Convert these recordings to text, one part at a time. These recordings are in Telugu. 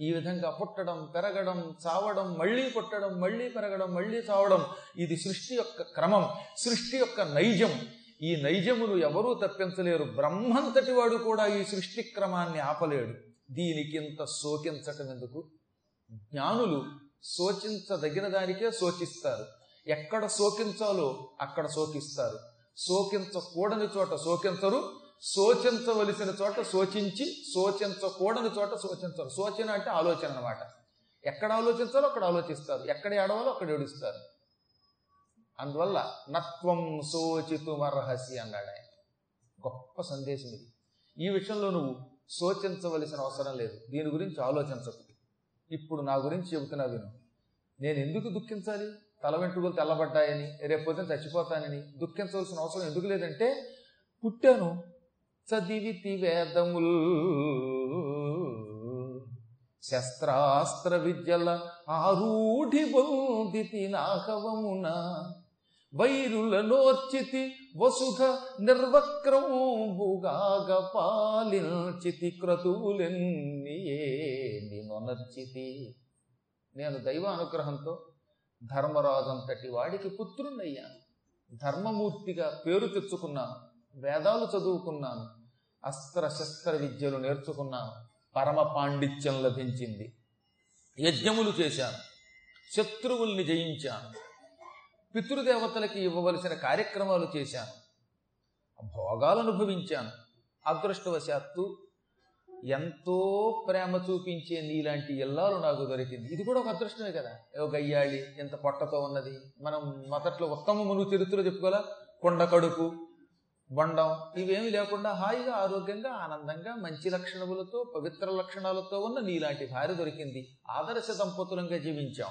ఈ విధంగా పుట్టడం పెరగడం చావడం మళ్ళీ పుట్టడం మళ్ళీ పెరగడం మళ్ళీ చావడం ఇది సృష్టి యొక్క క్రమం సృష్టి యొక్క నైజం. ఈ నైజమును ఎవరూ తప్పించలేరు. బ్రహ్మంతటి వాడు కూడా ఈ సృష్టి క్రమాన్ని ఆపలేడు. దీనికి ఇంత శోకించటం ఎందుకు? జ్ఞానులు శోచించదగిన దానికే శోచిస్తారు. ఎక్కడ శోకించాలో అక్కడ శోకిస్తారు. శోకించకూడని చోట శోకించరు. శోచించవలసిన చోట శోచించి శోచించకూడని చోట శోచించరు శోచన అంటే ఆలోచన అనమాట ఎక్కడ ఆలోచించాలో అక్కడ ఆలోచిస్తారు. ఎక్కడ ఏడవాలో అక్కడ ఏడుస్తారు. అందువల్ల నత్వం శోచితుమర్హసి అన్నాడు ఆయన. గొప్ప సందేశం ఇది. ఈ విషయంలో నువ్వు శోచించవలసిన అవసరం లేదు. దీని గురించి ఆలోచించకు. ఇప్పుడు నా గురించి చెబుతున్నా విను. నేను ఎందుకు దుఃఖించాలి? తల వెంట్రుకలు తెల్లబడ్డాయని రేపు పొద్దున చచ్చిపోతానని దుఃఖించవలసిన అవసరం ఎందుకు లేదంటే పుట్టాను చదివితి వేదముల్. శస్త్రాస్త్ర విద్యల ఆరూఢి బొందితి నాగవమున. వైరుల నోర్చితి వసుధ నిర్వక్రముగాగ పాలించితి క్రతువులెన్నియే నినొనర్చితి నేను దైవానుగ్రహంతో ధర్మరాజంతటి వాడికి పుత్రుణ్ణయ్యాను ధర్మమూర్తిగా పేరు తెచ్చుకున్నాను. వేదాలు చదువుకున్నాను. అస్త్ర శస్త్ర విద్యలు నేర్చుకున్నాను. పరమ పాండిత్యం లభించింది. యజ్ఞములు చేశాను. శత్రువుల్ని జయించాను. పితృదేవతలకి ఇవ్వవలసిన కార్యక్రమాలు చేశాను. భోగాలు అనుభవించాను. అదృష్టవశాత్తు ఎంతో ప్రేమ చూపించే నీలాంటి ఇల్లాలు నాకు దొరికింది. ఇది కూడా ఒక అదృష్టమే కదా. ఓ గయ్యాళి ఎంత పొట్టతో ఉన్నది. మనం మొదట్లో ఉత్తమమును చరిత్రలో చెప్పుకోవాలా? కొండ కడుపు బొండం ఇవేమి లేకుండా హాయిగా ఆరోగ్యంగా ఆనందంగా మంచి లక్షణములతో పవిత్ర లక్షణాలతో ఉన్న నీలాంటి భార్య దొరికింది. ఆదర్శ దంపతులంగా జీవించాం.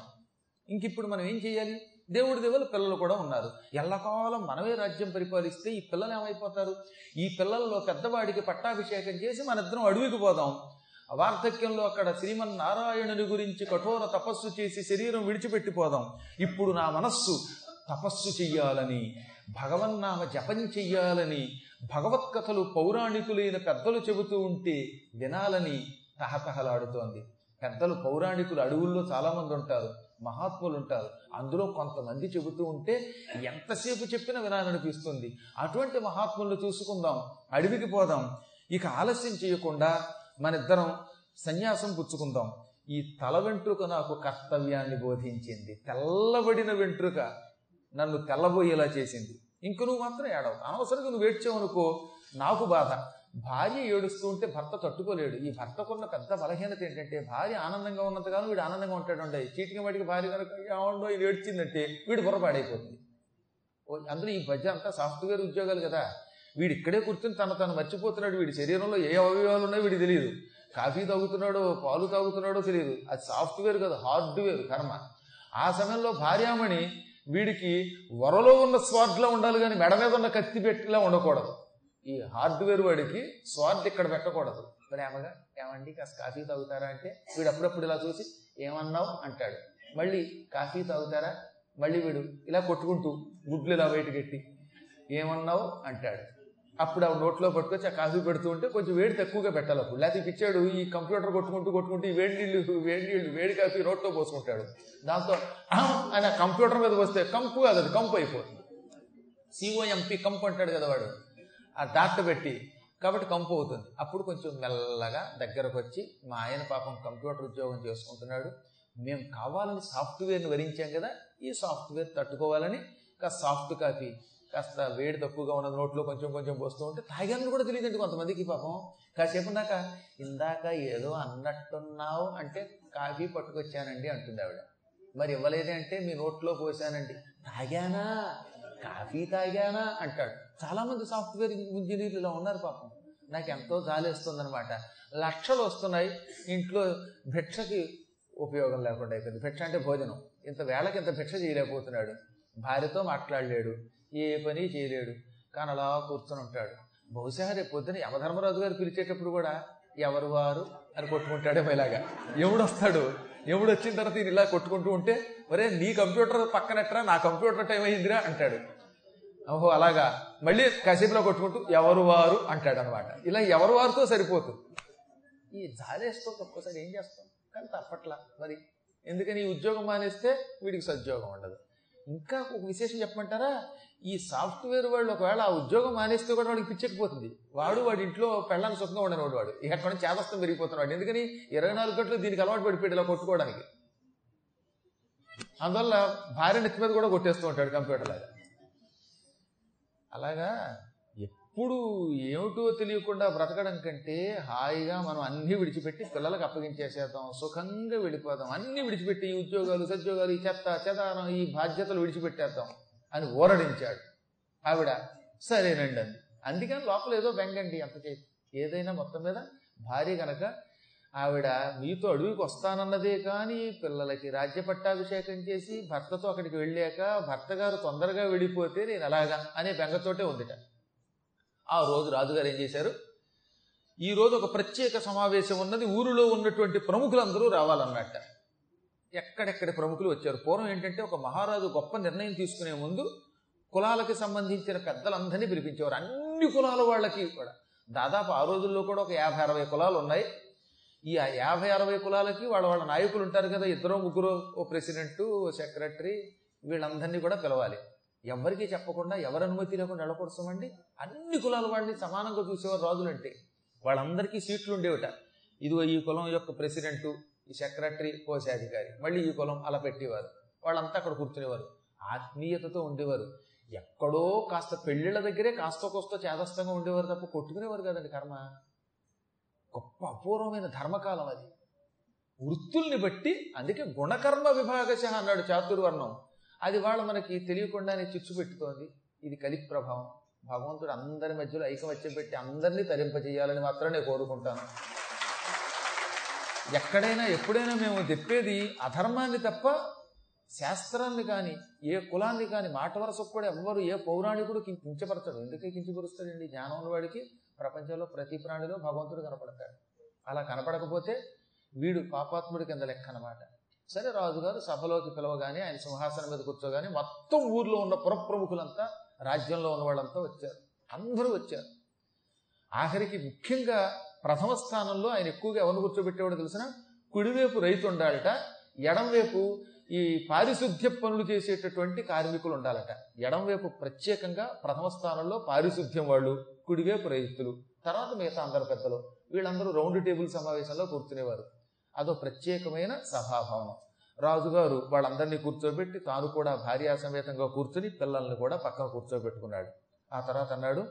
ఇంక ఇప్పుడు మనం ఏం చేయాలి? దేవుడి దేవుల పిల్లలు కూడా ఉన్నారు. ఎల్లకాలం మనమే రాజ్యం పరిపాలిస్తే ఈ పిల్లలు ఏమైపోతారు? ఈ పిల్లల్లో పెద్దవాడికి పట్టాభిషేకం చేసి మన ఇద్దరం అడవికి పోదాం. వార్ధక్యంలో అక్కడ శ్రీమన్నారాయణుని గురించి కఠోర తపస్సు చేసి శరీరం విడిచిపెట్టిపోదాం ఇప్పుడు నా మనస్సు తపస్సు చెయ్యాలని భగవన్నామ జపం చెయ్యాలని భగవత్ కథలు పౌరాణికులైన పెద్దలు చెబుతూ ఉంటే వినాలని తహతహలాడుతోంది. పెద్దలు పౌరాణికులు అడవుల్లో చాలామంది ఉంటారు మహాత్ములు ఉంటారు. అందులో కొంతమంది చెబుతూ ఉంటే ఎంతసేపు చెప్పినా వినాలనిపిస్తుంది. అటువంటి మహాత్ములను చూసుకుందాం అడవికి పోదాం. ఇక ఆలస్యం చేయకుండా మన ఇద్దరం సన్యాసం పుచ్చుకుందాం. ఈ తల వెంట్రుక నాకు కర్తవ్యాన్ని బోధించింది. తెల్లబడిన వెంట్రుక నన్ను తెల్లబోయేలా చేసింది. ఇంక నువ్వు మాత్రం ఏడవు అనవసరంగా నువ్వు ఏడ్చావనుకో నాకు బాధ. భార్య ఏడుస్తూ ఉంటే భర్త తట్టుకోలేడు. ఈ భర్తకున్న పెద్ద బలహీనత ఏంటంటే భార్య ఆనందంగా ఉన్నంతగానో వీడు ఆనందంగా ఉంటాడు ఉండే చీటికి వాటికి భార్య కనుక ఏమండో ఇది ఏడ్చిందంటే వీడు పొరపాడైపోతుంది అందులో ఈ మధ్య అంతా సాఫ్ట్వేర్ ఉద్యోగాలు కదా. వీడు ఇక్కడే కూర్చుని తను తను మర్చిపోతున్నాడు. వీడి శరీరంలో ఏ అవయవాలు ఉన్నాయో వీడికి తెలియదు. కాఫీ తాగుతున్నాడో పాలు తాగుతున్నాడో తెలియదు. అది సాఫ్ట్వేర్ కదా హార్డ్వేర్ కర్మ. ఆ సమయంలో భార్యామణి వీడికి వరలో ఉన్న స్వార్డ్లా ఉండాలి కానీ మెడ మీద ఉన్న కత్తి పెట్టిలా ఉండకూడదు. ఈ హార్డ్వేర్ వాడికి స్వార్డ్ ఇక్కడ పెట్టకూడదు. ప్రేమగా ఏమండి? కాస్త కాఫీ తాగుతారా అంటే వీడు అప్పుడప్పుడు ఇలా చూసి ఏమన్నావు? అంటాడు. మళ్ళీ కాఫీ తాగుతారా? మళ్ళీ వీడు ఇలా కొట్టుకుంటూ గుడ్లు ఇలా బయటకెట్టి ఏమన్నావు? అంటాడు. అప్పుడు ఆ నోట్లో పట్టుకొచ్చి ఆ కాఫీ పెడుతూ ఉంటే కొంచెం వేడి తక్కువగా పెట్టాలి అప్పుడు. లేకపోతే పిచ్చాడు ఈ కంప్యూటర్ కొట్టుకుంటూ కొట్టుకుంటూ ఈ వేడి నీళ్ళు వేడి నీళ్ళు వేడి కాఫీ నోట్లో పోసుకుంటాడు. దాంతో ఆయన కంప్యూటర్ మీద వస్తే కంపు కాదు అది కంపు అయిపోతుంది. సిఓఎంపి కంపు అంటాడు కదా వాడు. ఆ డాక్టర్ పెట్టి కాబట్టి కంపు అవుతుంది. అప్పుడు కొంచెం మెల్లగా దగ్గరకు వచ్చి మా ఆయన పాపం కంప్యూటర్ ఉద్యోగం చేసుకుంటున్నాడు. మేము కావాలని సాఫ్ట్వేర్ని వరించాం కదా ఈ సాఫ్ట్వేర్ తట్టుకోవాలని. కాస్త సాఫ్ట్ కాపీ కాస్త వేడి తక్కువగా ఉన్నది నోట్లో కొంచెం కొంచెం పోస్తూ ఉంటే తాగాలని కూడా తెలియదండి కొంతమందికి పాపం. కాసేపు ఉన్నాక ఇందాక ఏదో అన్నట్టున్నావు అంటే కాఫీ పట్టుకొచ్చానండి అంటుంది ఆవిడ. మరి ఇవ్వలేదే అంటే మీ నోట్లో పోసానండి. తాగానా? కాఫీ తాగానా? అంటాడు. చాలామంది సాఫ్ట్వేర్ ఇంజనీర్లు ఇలా ఉన్నారు పాపం. నాకు ఎంతో జాలేస్తుంది అనమాట లక్షలు వస్తున్నాయి. ఇంట్లో భిక్షకి ఉపయోగం లేకుండా అయిపోయింది. భిక్ష అంటే భోజనం. ఇంత వేళకి ఇంత భిక్ష చేయలేకపోతున్నాడు. భార్యతో మాట్లాడలేడు ఏ పని చేయలేడు కానీ అలా కూర్చొని ఉంటాడు. బహుశా రేపు పొద్దున యమధర్మరాజు గారు పిలిచేటప్పుడు కూడా ఎవరు వారు అని కొట్టుకుంటాడేమో ఇలాగా. ఎవడు వస్తాడు ఎవడు వచ్చిన తర్వాత ఇలా కొట్టుకుంటూ ఉంటే ఒరే నీ కంప్యూటర్ పక్కనట్రా నా కంప్యూటర్ టైం అయిందిరా? అంటాడు. ఓహో అలాగా. మళ్ళీ కాసేపులో కొట్టుకుంటూ ఎవరు వారు? అంటాడు అనమాట ఇలా ఎవరు వారితో సరిపోతుంది ఈ జాలేస్తో ఒక్కోసారి ఏం చేస్తాం? కానీ తప్పట్లా మరి. ఎందుకని ఈ ఉద్యోగం మానేస్తే వీడికి సద్యోగం ఉండదు. ఇంకా ఒక విశేషం చెప్పమంటారా? ఈ సాఫ్ట్వేర్ వాళ్ళు ఒకవేళ ఆ ఉద్యోగం మానేస్తే కూడా వాడికి పిచ్చకపోతుంది వాడు వాడి ఇంట్లో పెళ్ళాన్ని సుఖంగా ఉండనివాడు వాడు. ఇక అక్కడ చేదస్తం పెరిగిపోతున్నాడు ఎందుకని? ఇరవై నాలుగు గంటలు దీనికి అలవాటు పడిపోయాడు ఇలా కొట్టుకోవడానికి. అందువల్ల భార్య నెత్తి మీద కూడా కొట్టేస్తూ ఉంటాడు కంప్యూటర్ లాగా. అలాగా? ఎప్పుడు ఏమిటో తెలియకుండా బ్రతకడం కంటే హాయిగా మనం అన్నీ విడిచిపెట్టి పిల్లలకు అప్పగించేసేద్దాం సుఖంగా వెళ్ళిపోదాం అన్నీ విడిచిపెట్టి ఈ ఉద్యోగాలు సద్యోగాలు ఈ చెత్త చెదారం ఈ బాధ్యతలు విడిచిపెట్టేద్దాం అని ఓరడించాడు ఆవిడ. సరేనండి అంది. అందుకని లోపల ఏదో బెంగండి అంతకే ఏదైనా మొత్తం మీద భార్య గనక ఆవిడ మీతో అడవికి వస్తానన్నదే కానీ పిల్లలకి రాజ్య పట్టాభిషేకం చేసి భర్తతో అక్కడికి వెళ్ళాక భర్త గారు తొందరగా వెళ్ళిపోతే నేను అలాగా అనే బెంగతోటే ఉందిట. ఆ రోజు రాజుగారు ఏం చేశారు? ఈ రోజు ఒక ప్రత్యేక సమావేశం ఉన్నది. ఊరిలో ఉన్నటువంటి ప్రముఖులందరూ రావాలన్నట్ట ఎక్కడెక్కడ ప్రముఖులు వచ్చారు? పూర్వం ఏంటంటే ఒక మహారాజు గొప్ప నిర్ణయం తీసుకునే ముందు కులాలకి సంబంధించిన పెద్దలందరినీ పిలిపించేవారు. అన్ని కులాల వాళ్ళకి కూడా. దాదాపు ఆ రోజుల్లో కూడా ఒక యాభై అరవై కులాలు ఉన్నాయి. ఈ యాభై అరవై కులాలకి వాళ్ళ వాళ్ళ నాయకులు ఉంటారు కదా ఇద్దరు ముగ్గురు ఓ ప్రెసిడెంట్ ఓ సెక్రటరీ వీళ్ళందరినీ కూడా పిలవాలి. ఎవరికి చెప్పకుండా ఎవరి అనుమతి లేకుండా వెళ్ళకూడసమండి అన్ని కులాల వాడిని సమానంగా చూసేవారు రాజులంటే. వాళ్ళందరికీ సీట్లు ఉండేవిట. ఇదిగో ఈ కులం యొక్క ప్రెసిడెంటు ఈ సెక్రటరీ కోశాధికారి. మళ్ళీ ఈ కులం అలా పెట్టేవారు. వాళ్ళంతా అక్కడ కూర్చునేవారు. ఆత్మీయతతో ఉండేవారు. ఎక్కడో కాస్త పెళ్ళిళ్ళ దగ్గరే కాస్త కోస్త చేదస్తంగా ఉండేవారు తప్ప కొట్టుకునేవారు కదండి కర్మ. గొప్ప అపూర్వమైన ధర్మకాలం అది. వృత్తుల్ని బట్టి అందుకే గుణకర్మ విభాగశ అన్నాడు చాతుర్వర్ణం. అది వాళ్ళ మనకి తెలియకుండానే చిచ్చు పెట్టుతోంది. ఇది కలి ప్రభావం. భగవంతుడు అందరి మధ్యలో ఐకమత్యం పెట్టి అందరినీ తరింపజేయాలని మాత్రం నేను కోరుకుంటాను. ఎక్కడైనా ఎప్పుడైనా మేము చెప్పేది అధర్మాన్ని తప్ప శాస్త్రాన్ని కానీ ఏ కులాన్ని కానీ మాట వరసకు కూడా ఎవ్వరు ఏ పౌరాణికుడు కించపరచడు. ఎందుకే కించపరుస్తాడండి? జ్ఞానం వాడికి ప్రపంచంలో ప్రతి ప్రాణిలో భగవంతుడు కనపడతాడు. అలా కనపడకపోతే వీడు పాపాత్ముడి కింద లెక్క అనమాట సరే రాజుగారు సభలోకి పిలవగానే ఆయన సింహాసనం మీద కూర్చోగానే మొత్తం ఊర్లో ఉన్న పురప్రముఖులంతా రాజ్యంలో ఉన్న వాళ్ళంతా వచ్చారు. అందరూ వచ్చారు. ఆఖరికి ముఖ్యంగా ప్రథమ స్థానంలో ఆయన ఎక్కువగా ఎవరిని కూర్చోబెట్టేవాడు తెలిసిన కుడివైపు రైతు ఉండాలట ఎడంవైపు ఈ పారిశుద్ధ్య పనులు చేసేటటువంటి కార్మికులు ఉండాలట. ఎడంవైపు ప్రత్యేకంగా ప్రథమ స్థానంలో పారిశుద్ధ్యం వాళ్ళు కుడివైపు రైతులు తర్వాత మిగతా అందరు పెద్దలు. వీళ్ళందరూ రౌండ్ టేబుల్ సమావేశంలో కూర్చునేవారు. అదో ప్రత్యేకమైన సభాభవనం రాజుగారు వాళ్ళందరినీ కూర్చోబెట్టి తాను కూడా భార్యాసమేతంగా కూర్చుని పిల్లల్ని కూడా పక్కన కూర్చోబెట్టుకున్నాడు. ఆ తర్వాత అన్నాడు